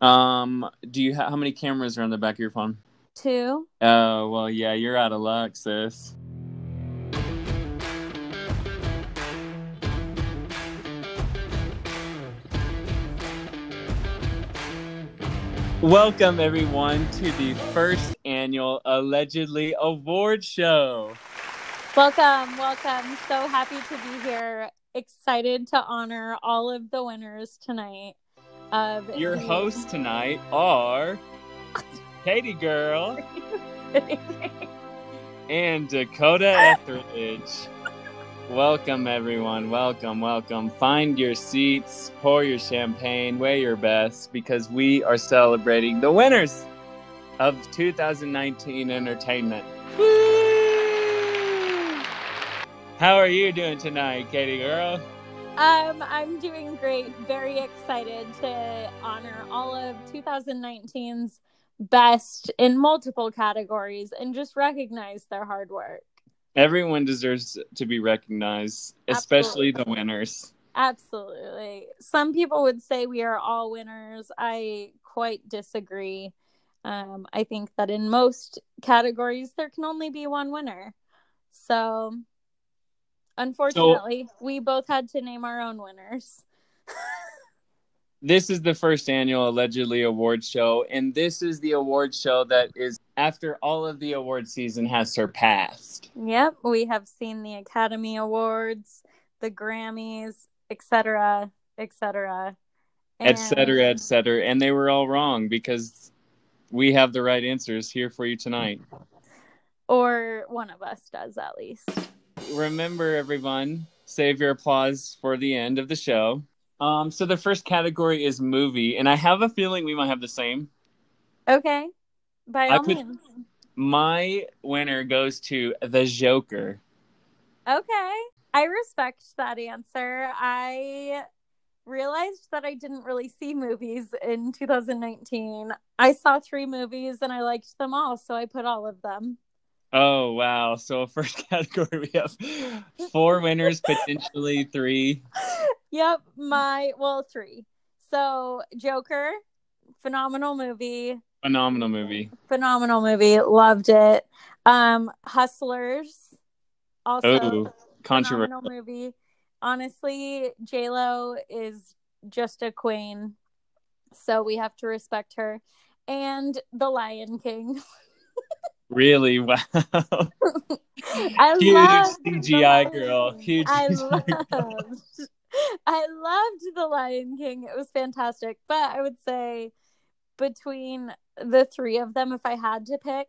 Um, do you ha- how many cameras are on the back of your phone? Two. Oh well, yeah, you're out of luck, sis. Welcome everyone to the first annual allegedly award show. Welcome, welcome. So happy to be here. Excited to honor all of the winners tonight. Of Your the- hosts tonight are Katie Girl and Dakota Etheridge. Welcome, everyone. Welcome, welcome. Find your seats, pour your champagne, wear your best, because we are celebrating the winners of 2019 entertainment. Woo! How are you doing tonight, Katie Girl? Um, I'm doing great. Very excited to honor all of 2019's best in multiple categories and just recognize their hard work. Everyone deserves to be recognized, especially the winners. Absolutely. Some people would say we are all winners. I quite disagree. Um, I think that in most categories, there can only be one winner. So, unfortunately, we both had to name our own winners. This is the first annual allegedly award show, and this is the award show that is after all of the award season has surpassed. Yep, we have seen the Academy Awards, the Grammys, etc., etc., et cetera, et cetera. And they were all wrong because we have the right answers here for you tonight. Or one of us does at least. Remember, everyone, save your applause for the end of the show. Um, so the first category is movie, and I have a feeling we might have the same. Okay, by I all put- means. My winner goes to The Joker. Okay. I respect that answer. I realized that I didn't really see movies in 2019. I saw three movies and I liked them all, so I put all of them. Oh wow! So first category we have four winners, potentially three. Yep, my well, three. So, Joker, phenomenal movie. Phenomenal movie. Phenomenal movie. Loved it. Um, Hustlers, also Oh, phenomenal controversial. movie. Honestly, J Lo is just a queen, so we have to respect her. And The Lion King. Really? Wow. I Huge loved The CGI Lion girl. Huge I CGI loved. I loved The Lion King. It was fantastic. But I would say between the three of them, if I had to pick,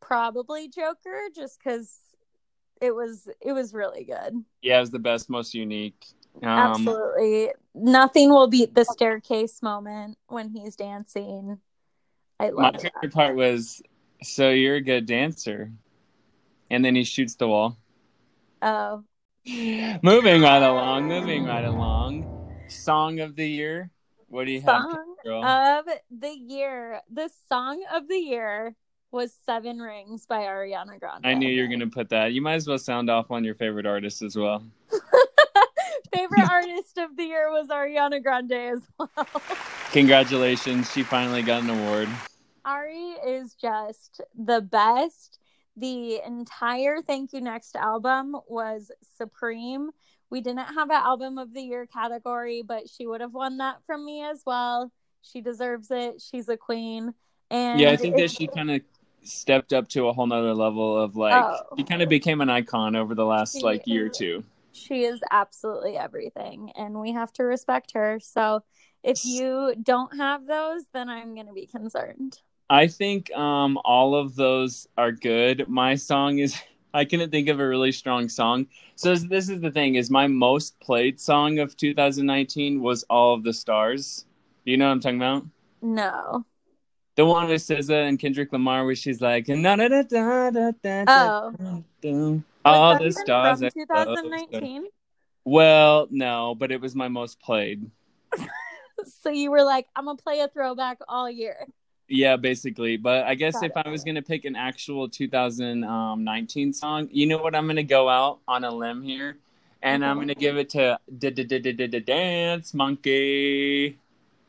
probably Joker, just because it was it was really good. Yeah, it was the best, most unique. Um, Absolutely. Nothing will beat the staircase moment when he's dancing. I my love it. favorite part was, so you're a good dancer, and then he shoots the wall. Oh, moving right along, moving right along. Song of the year. What do you have, song girl? of the year. The song of the year was Seven Rings by Ariana Grande. I knew you were gonna put that. You might as well sound off on your favorite artist as well. Favorite artist of the year was Ariana Grande as well. Congratulations, she finally got an award. Ari is just the best. The entire Thank You Next album was supreme. We didn't have an album of the year category, but she would have won that from me as well. She deserves it. She's a queen. And Yeah, I think that she kind of stepped up to a whole nother level of like Oh. she kind of became an icon over the last She like year or two. she is absolutely everything and we have to respect her. So if you don't have those, then I'm going to be concerned. I think um all of those are good. My song is I couldn't think of a really strong song. So this is the thing is my most played song of 2019 was All of the Stars. Do you know what I'm talking about? No. The one with SZA and Kendrick Lamar where she's like na da da da da da Oh. da all the stars 2019. Well, no, but it was my most played. So you were like, I'm gonna play a throwback all year. Yeah, basically. But I guess Got if it. I was gonna pick an actual 2019 song, you know what? I'm gonna go out on a limb here, and I'm gonna give it to Dance Monkey.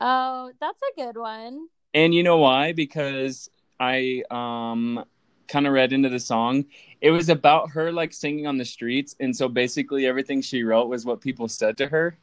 Oh, that's a good one. And you know why? Because I um kind of read into the song. It was about her like singing on the streets, and so basically everything she wrote was what people said to her.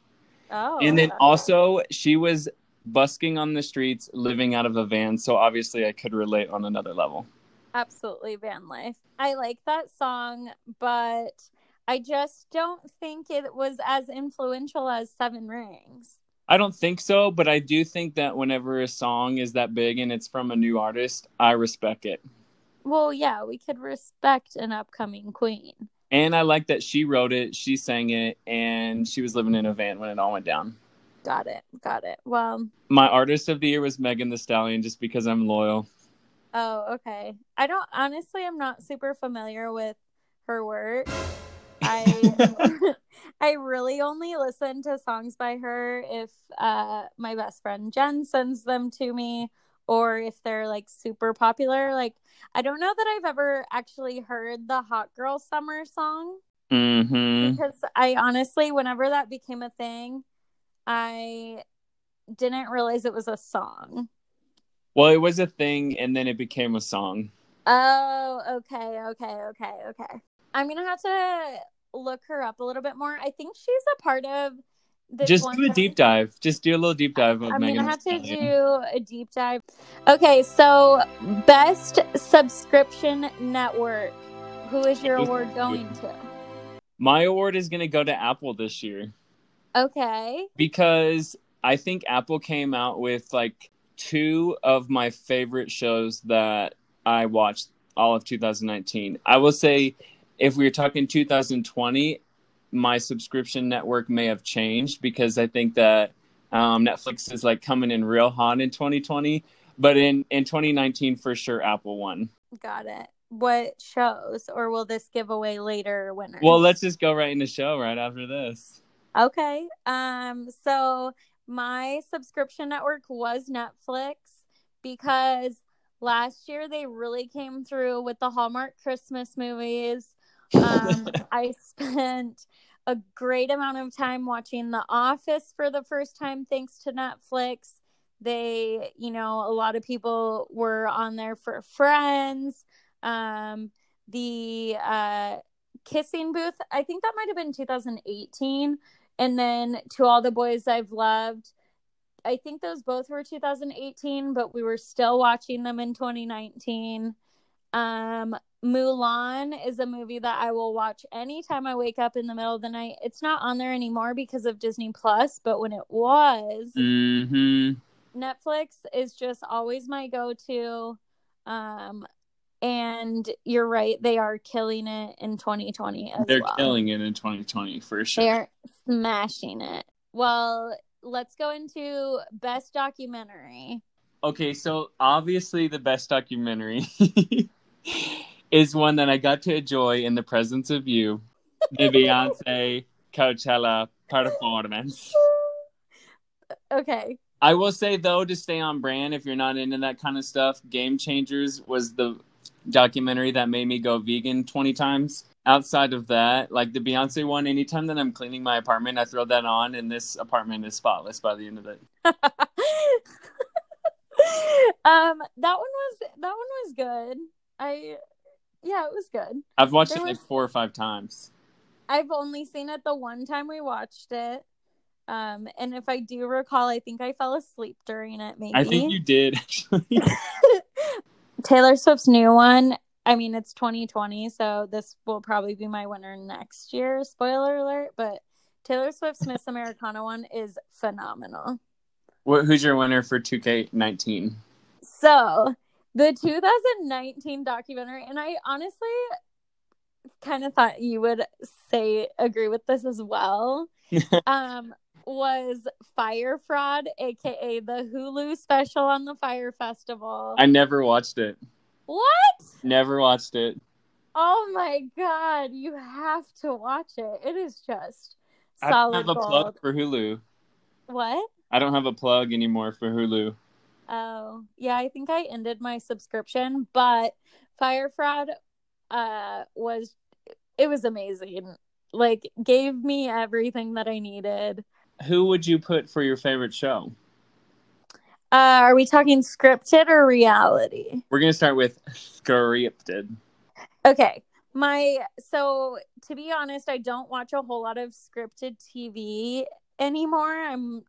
Oh. And then also she was busking on the streets, living out of a van. So obviously I could relate on another level. Absolutely van life. I like that song, but I just don't think it was as influential as Seven Rings. I don't think so, but I do think that whenever a song is that big and it's from a new artist, I respect it. Well, yeah, we could respect an upcoming queen. And I like that she wrote it, she sang it, and she was living in a van when it all went down. Got it. Got it. Well, My artist of the year was Megan Thee Stallion just because I'm loyal. oh, okay. I don't honestly I'm not super familiar with her work. I I really only listen to songs by her if uh my best friend Jen sends them to me or if they're like super popular. Like I don't know that I've ever actually heard the Hot Girl Summer song Mm-hmm. because I honestly whenever that became a thing, I didn't realize it was a song. Well, it was a thing and then it became a song. Oh, okay, okay, okay, okay. I'm gonna have to look her up a little bit more. I think she's a part of just do a deep dive. Just do a little deep dive of I'm Megan gonna the have to do a deep dive. Okay, so best subscription network. Who is your award going to? My award is going to go to Apple this year Okay. because I think Apple came out with like two of my favorite shows that I watched all of 2019. I will say, if we were talking 2020, my subscription network may have changed because I think that um, Netflix is like coming in real hot in 2020. But in, in 2019, for sure, Apple won. Got it. What shows, or will this give away later winners? Well, let's just go right into the show right after this. Okay. Um, so my subscription network was Netflix because last year they really came through with the Hallmark Christmas movies. Um, I spent a great amount of time watching The Office for the first time thanks to Netflix. They, you know, a lot of people were on there for friends. Um, the uh kissing booth, I think that might have been 2018. And then to all the boys I've loved, I think those both were 2018, but we were still watching them in 2019. Um, Mulan is a movie that I will watch anytime I wake up in the middle of the night. It's not on there anymore because of Disney Plus, but when it was, hmm Netflix is just always my go-to. Um, and you're right, they are killing it in 2020 as They're well. killing it in 2020 for sure. They're smashing it. Well, let's go into best documentary. Okay, so obviously the best documentary is one that I got to enjoy in the presence of you, the Beyonce Coachella performance. Okay. I will say though, to stay on brand, if you're not into that kind of stuff, Game Changers was the documentary that made me go vegan 20 times. Outside of that, like the Beyonce one, anytime that I'm cleaning my apartment, I throw that on, and this apartment is spotless by the end of it. um that one was that one was good. I yeah, it was good. I've watched There it like was- four or five times. I've only seen it the one time we watched it. Um and if I do recall, I think I fell asleep during it maybe. I think you did actually. Taylor Swift's new one. I mean, it's 2020, so this will probably be my winner next year. Spoiler alert, but Taylor Swift's Miss Americana one is phenomenal. Wh- Who's your winner for 2K19? So, the 2019 documentary, and I honestly kind of thought you would say agree with this as well. um, was Fyre Fraud, aka the Hulu special on the Fyre Festival. I never watched it. What? Never watched it. Oh my god, you have to watch it. It is just I don't solid have a gold. plug for Hulu. What? I don't have a plug anymore for Hulu. Oh, yeah, I think I ended my subscription, but Fyre Fraud uh was it was amazing. Like gave me everything that I needed. Who would you put for your favorite show? Uh, are we talking scripted or reality? We're gonna start with scripted. Okay. My so to be honest, I don't watch a whole lot of scripted TV anymore. I'm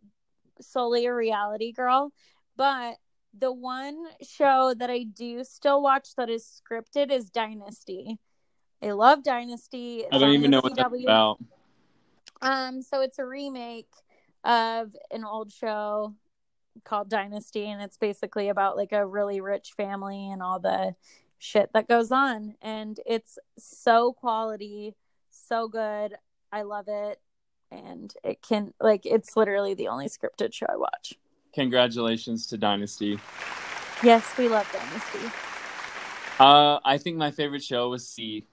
solely a reality girl, but the one show that I do still watch that is scripted is Dynasty. I love Dynasty. It's I don't even know what that's about. Um, so it's a remake of an old show called Dynasty, and it's basically about like a really rich family and all the shit that goes on. And it's so quality, so good. I love it. And it can like it's literally the only scripted show I watch. Congratulations to Dynasty. Yes, we love Dynasty. Uh, I think my favorite show was See,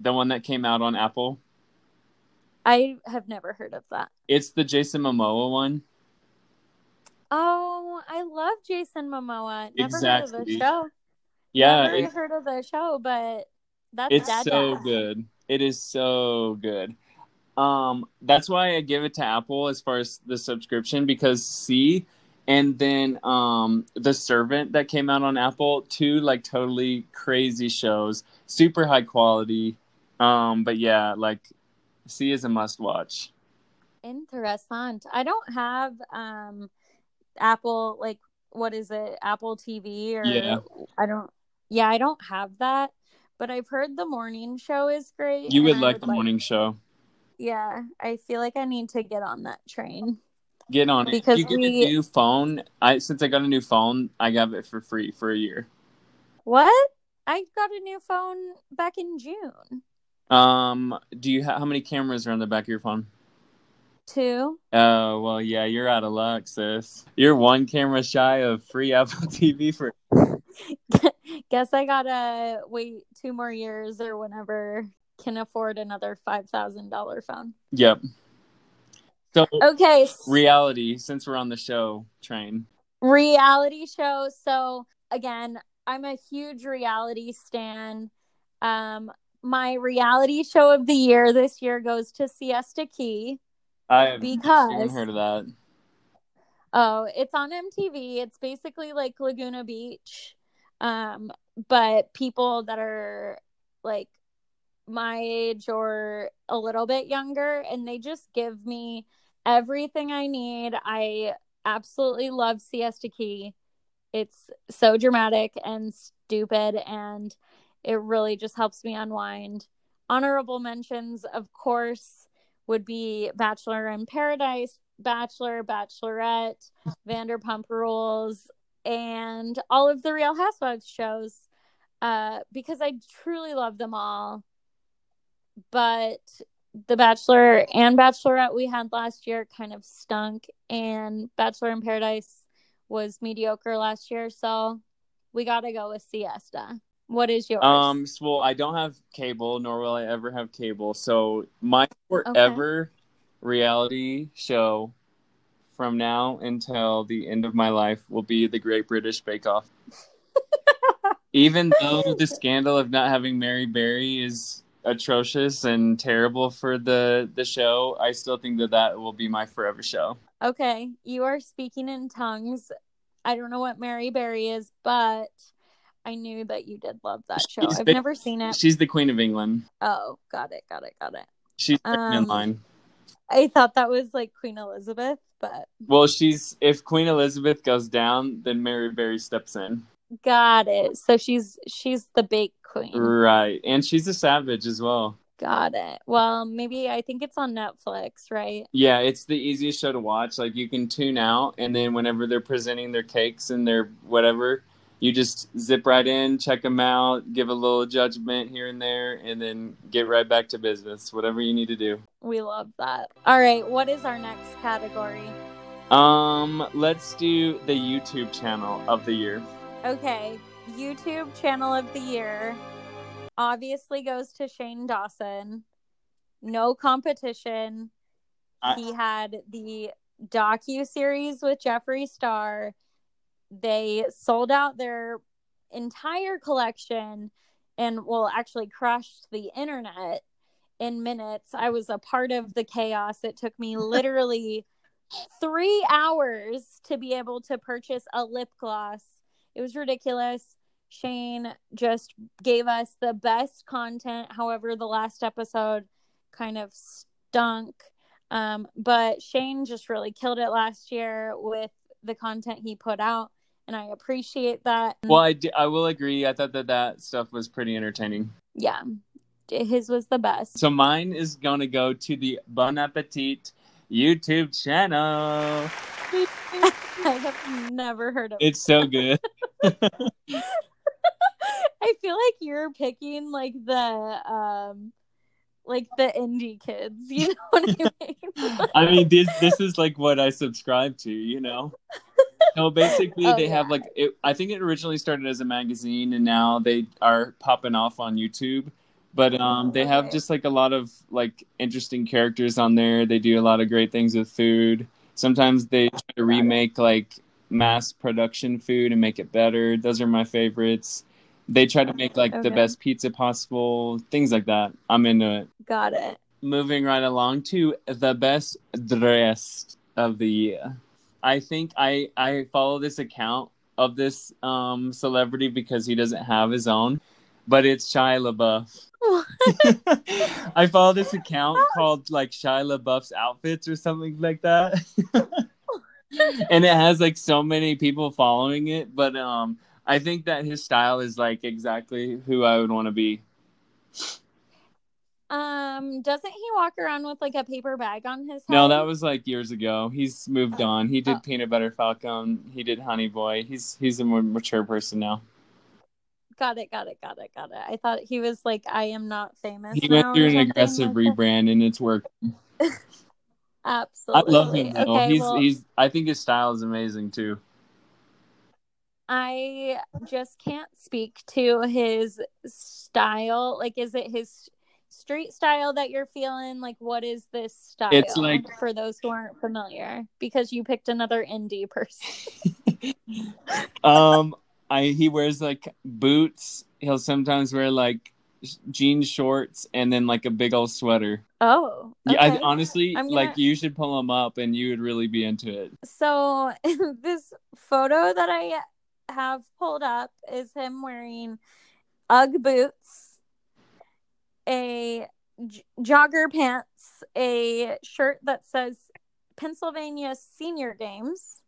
the one that came out on Apple. I have never heard of that. It's the Jason Momoa one. Oh, I love Jason Momoa. Never heard of the show. Yeah, Never it- heard of the show, but that's it's so good. It is so good. Um, that's why I give it to Apple as far as the subscription because See and then um The Servant that came out on Apple, two like totally crazy shows, super high quality. Um, but yeah, like See is a must watch. Interessant. I don't have um Apple like what is it? Apple TV or Yeah. I don't Yeah, I don't have that, but I've heard the morning show is great. You would like the morning show. Yeah, I feel like I need to get on that train. Get on it. Because you get we- a new phone. I since I got a new phone, I got it for free for a year. What? I got a new phone back in June. Um, do you ha- how many cameras are on the back of your phone? Two. Oh well, yeah, you're out of luck, sis. You're one camera shy of free Apple TV for. Guess I gotta wait two more years or whenever can afford another five thousand dollar phone. Yep. So Okay, reality, since we're on the show train, reality show. So again, I'm a huge reality stan. Um, my reality show of the year this year goes to Siesta Key. I haven't Because- heard of that. Oh, it's on MTV. It's basically like Laguna Beach. Um, but people that are like my age or a little bit younger and they just give me everything I need. I absolutely love Siesta Key. It's so dramatic and stupid and it really just helps me unwind. Honorable mentions, of course, would be Bachelor in Paradise, Bachelor, Bachelorette, Vanderpump Rules, and all of the Real Housewives shows uh, because I truly love them all. But the Bachelor and Bachelorette we had last year kind of stunk, and Bachelor in Paradise was mediocre last year, so we got to go with Siesta. What is yours? Um, so, well, I don't have cable, nor will I ever have cable. So my forever reality show from now until the end of my life will be the Great British Bake Off. Even though the scandal of not having Mary Berry is atrocious and terrible for the the show, I still think that that will be my forever show. Okay, you are speaking in tongues. I don't know what Mary Berry is, but I knew that you did love that show. She's I've been- never seen it. She's the Queen of England. Oh, got it, got it, got it. She's second in Um, line. I thought that was like Queen Elizabeth, but Well, she's if Queen Elizabeth goes down, then Mary Berry steps in. got it. So she's she's the bake queen. Right. And she's a savage as well. Got it. Well, maybe I think it's on Netflix, right? Yeah, it's the easiest show to watch. Like you can tune out and then whenever they're presenting their cakes and their whatever, you just zip right in, check them out, give a little judgment here and there and then get right back to business, whatever you need to do. We love that. All right, what is our next category? Um, let's do the YouTube channel of the year. Okay, YouTube channel of the year obviously goes to Shane Dawson. No competition. I- he had the docu series with Jeffree Star. They sold out their entire collection and well actually crashed the internet in minutes. I was a part of the chaos. It took me literally three hours to be able to purchase a lip gloss. It was ridiculous. Shane just gave us the best content. However, the last episode kind of stunk. Um, but Shane just really killed it last year with the content he put out, and I appreciate that. Well, I, d- I will agree. I thought that that stuff was pretty entertaining. Yeah, his was the best. So mine is going to go to the Bon Appetit YouTube channel. I have never heard of it. It's so good. I feel like you're picking like the um like the indie kids, you know what I mean? I mean, this this is like what I subscribe to, you know. No, basically Oh, they yeah. have like it, I think it originally started as a magazine and now they are popping off on YouTube. But um, they have just like a lot of like interesting characters on there. They do a lot of great things with food. Sometimes they try to remake like mass production food and make it better. Those are my favorites. They try to make like the best pizza possible, things like that. I'm into it Got it. moving right along to the best dressed of the year. I think I I follow this account of this um celebrity because he doesn't have his own, but it's Shia LaBeouf. I follow this account called like Shia LaBeouf's outfits or something like that. and it has like so many people following it, but um I think that his style is like exactly who I would want to be. Um, doesn't he walk around with like a paper bag on his head? No, that was like years ago. He's moved on. He did Oh. Peanut Butter Falcon. He did Honey Boy. He's he's a more mature person now. got it, got it, got it, got it. I thought he was like I am not famous. He went through an aggressive like rebrand and it's worked. Absolutely. I love him though. Okay, he's well, he's I think his style is amazing too. I just can't speak to his style. Like, is it his street style that you're feeling? Like, what is this style? It's like- for those who aren't familiar, because you picked another indie person. um I he wears like boots. He'll sometimes wear like jean shorts and then like a big old sweater. Oh, Yeah, I, honestly, gonna- like you should pull him up and you would really be into it. So this photo that I have pulled up is him wearing UGG boots, a j- jogger pants, a shirt that says Pennsylvania Senior Games,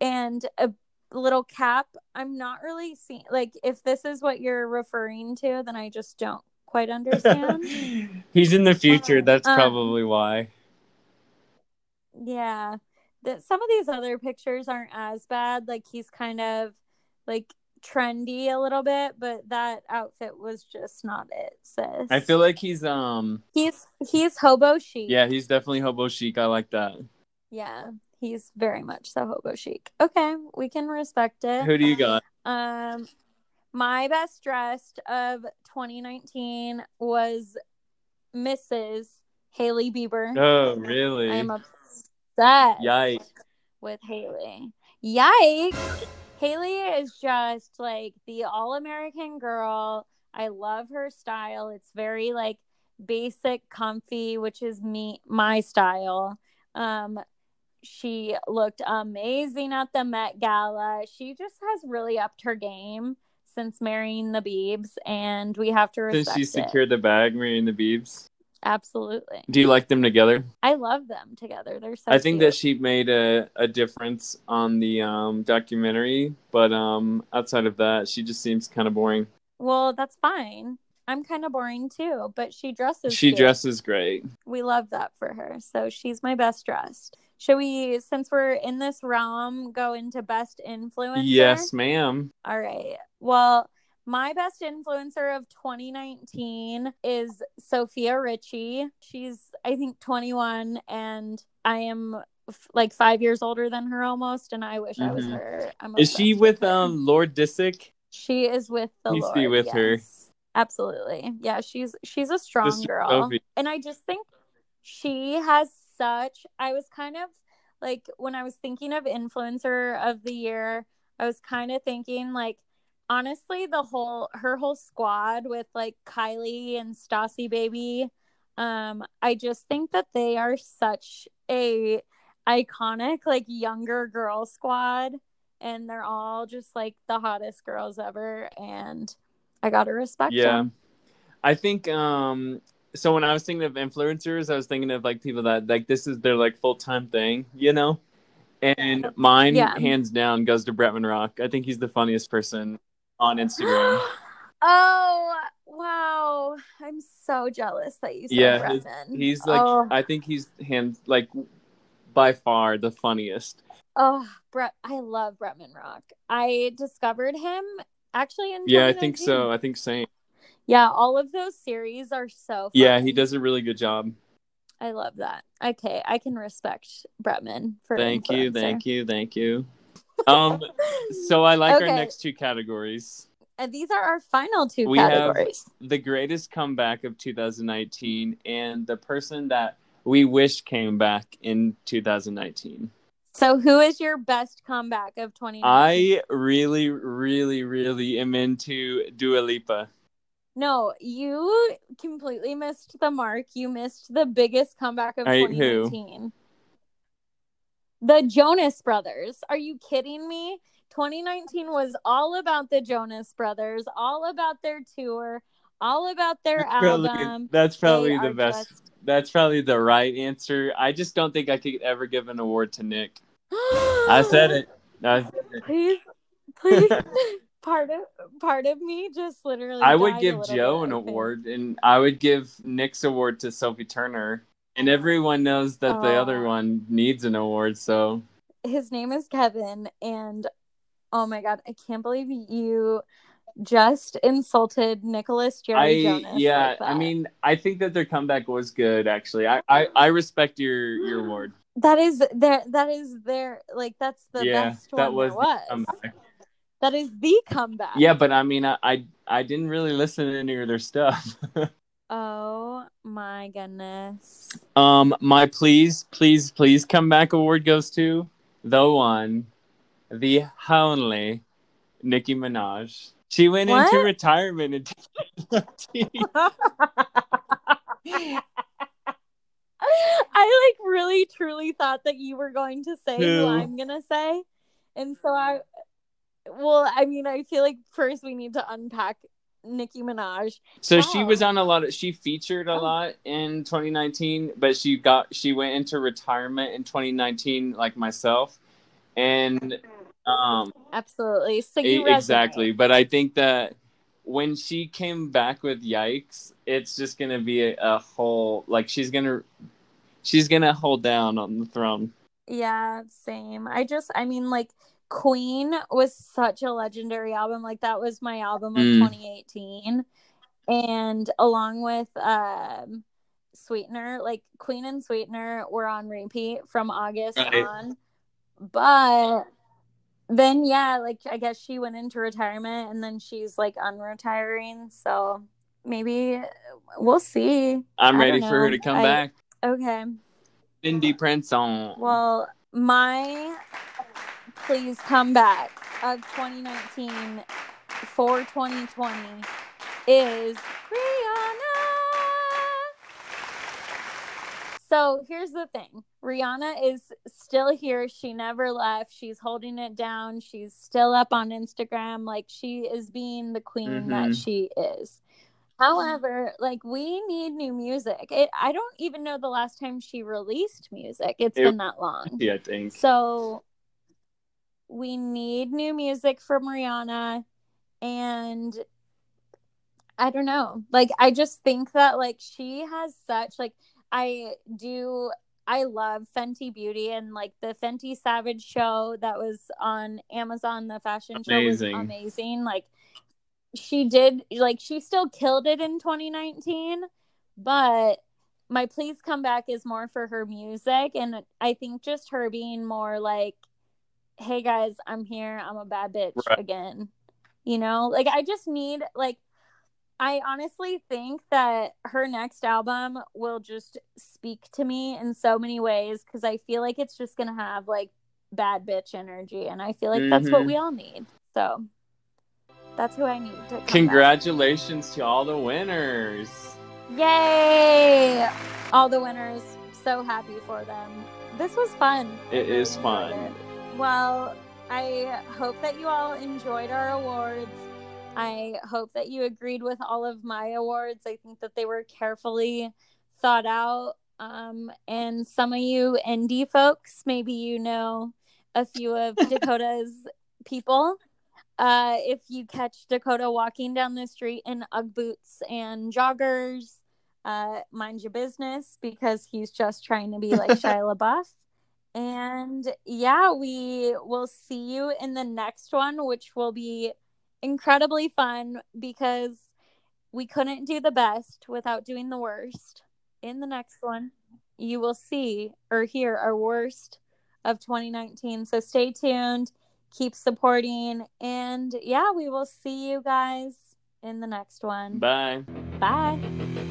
and a little cap. I'm not really seeing like if this is what you're referring to, then I just don't quite understand. He's in the future. That's Um, probably why. Yeah. That some of these other pictures aren't as bad. Like he's kind of like trendy a little bit, but that outfit was just not it, sis. I feel like he's um he's he's hobo chic. yeah, he's definitely hobo chic. I like that. Yeah. He's very much so hobo chic. Okay, we can respect it. Who do you got? Um, my best dressed of 2019 was Mrs. Hailey Bieber. Oh, really? I am obsessed Yikes. with Haley. Yikes! Hailey is just like the all American girl. I love her style. It's very like basic, comfy, which is me my style. Um she looked amazing at the Met Gala. She just has really upped her game since marrying the Beebs, and we have to respect she it. secured the bag, marrying the Beebs. Absolutely, Do you like them together? I love them together. They're so. I think cute. that she made a, a difference on the um, documentary, but um, outside of that, she just seems kind of boring. Well, that's fine. I'm kind of boring too, but she dresses. She cute. dresses great. We love that for her. So she's my best dressed. Should we, since we're in this realm, go into best influencer? Yes, ma'am. All right. Well, my best influencer of 2019 is Sofia Richie. She's, I think, 21, and I am f- like five years older than her almost, and I wish I was Mhm. her. I'm Is she with um Lord Disick? She is with the Needs Lord. be with her. Absolutely. Yeah, she's she's a strong Sister girl. Sophie. And I just think she has such I was kind of like when I was thinking of influencer of the year, I was kind of thinking like honestly the whole her whole squad with like Kylie and Stassie baby um I just think that they are such a iconic like younger girl squad and they're all just like the hottest girls ever and I got to respect Yeah. them. I think um so when I was thinking of influencers, I was thinking of like people that like this is their like full time thing, you know? And mine Yeah. hands down goes to Bretman Rock. I think he's the funniest person on Instagram. oh, wow. I'm so jealous that you said Yeah, his- He's like oh, I think he's hands like by far the funniest. oh, Brett, I love Bretman Rock. I discovered him actually in Yeah, I think so. I think same. Yeah, all of those series are so Yeah, he does a really good job. I love that. Okay, I can respect Bretman for Thank you, thank you, thank you. Um so I like our next two categories. And these are our final two We have- categories. the greatest comeback of 2019 and the person that we wish came back in 2019. So, who is your best comeback of 2019? I really, really, really am into Dua Lipa. No, you completely missed the mark. You missed the biggest comeback of Alright, who? 2019. The Jonas Brothers. Are you kidding me? 2019 was all about the Jonas Brothers, all about their tour, all about their Probably- album. that's probably They the best. just- That's probably the right answer. I just don't think I could ever give an award to Nick. I said it. I, said it. Please, please. part of part of me just literally. I would give Joe bit, an award, and I would give Nick's award to Sophie Turner. And everyone knows that the other one needs an award, so his name is Kevin, and oh my god, I can't believe you just insulted Nicholas Jerry I Jonas. yeah, like I mean, I think that their comeback was good. Actually, I I, I respect your your award. that is their that is their like that's the yeah, best that one was, was. That is the comeback. Yeah, but I mean, I, I I didn't really listen to any of their stuff. Oh my goodness. um, my please, please, please come back award goes to the one, the only, Nicki Minaj. She went into retirement in 2019. I like really truly thought that you were going to say who Who? I'm gonna say. And so I well, I mean, I feel like first we need to unpack Nicki Minaj. So she Oh. was on a lot of she featured a Oh. lot in 2019, but she got she went into retirement in 2019 like myself. And um Absolutely. So you exactly, but I think that when she came back with Yikes, it's just going to be a, a whole like she's going to she's going to hold down on the throne. Yeah, same. I just I mean like Queen was such a legendary album. Like that was my album of Mm. 2018. And along with um Sweetener, like Queen and Sweetener were on repeat from August Right. on. But then yeah, like I guess she went into retirement and then she's like unretiring, so maybe we'll see. I'm ready for her to come I- back. Okay. Cindy Prince on. Well, my please come back of 2019 for 2020 is Rihanna. So here's the thing Rihanna is still here. She never left. She's holding it down. She's still up on Instagram. Like she is being the queen that Mhm. she is. However, like we need new music. It, I don't even know the last time she released music. It's It- been that long. Yeah, I think. So we need new music from Rihanna and I don't know. Like I just think that like she has such like I do I love Fenty Beauty and like the Fenty Savage show that was on Amazon the fashion show was amazing. Like she did like she still killed it in 2019, but my please come back is more for her music and I think just her being more like hey guys, I'm here. I'm a bad bitch Right. again. You know, like I just need like I honestly think that her next album will just speak to me in so many ways because I feel like it's just gonna have like bad bitch energy, and I feel like that's what we mm-hmm. all need. So that's who I need to. come back. Congratulations to all the winners. Yay! All the winners, so happy for them. this was fun. It is fun. it. Well, I hope that you all enjoyed our awards. I hope that you agreed with all of my awards. I think that they were carefully thought out. Um, and some of you indie folks, maybe you know a few of Dakota's people. Uh, if you catch Dakota walking down the street in Ugg boots and joggers, uh, mind your business because he's just trying to be like Shia LaBeouf. And yeah, we will see you in the next one, which will be incredibly fun because we couldn't do the best without doing the worst. In the next one, you will see or hear our worst of 2019. So stay tuned, keep supporting, and yeah, we will see you guys in the next one. Bye. Bye.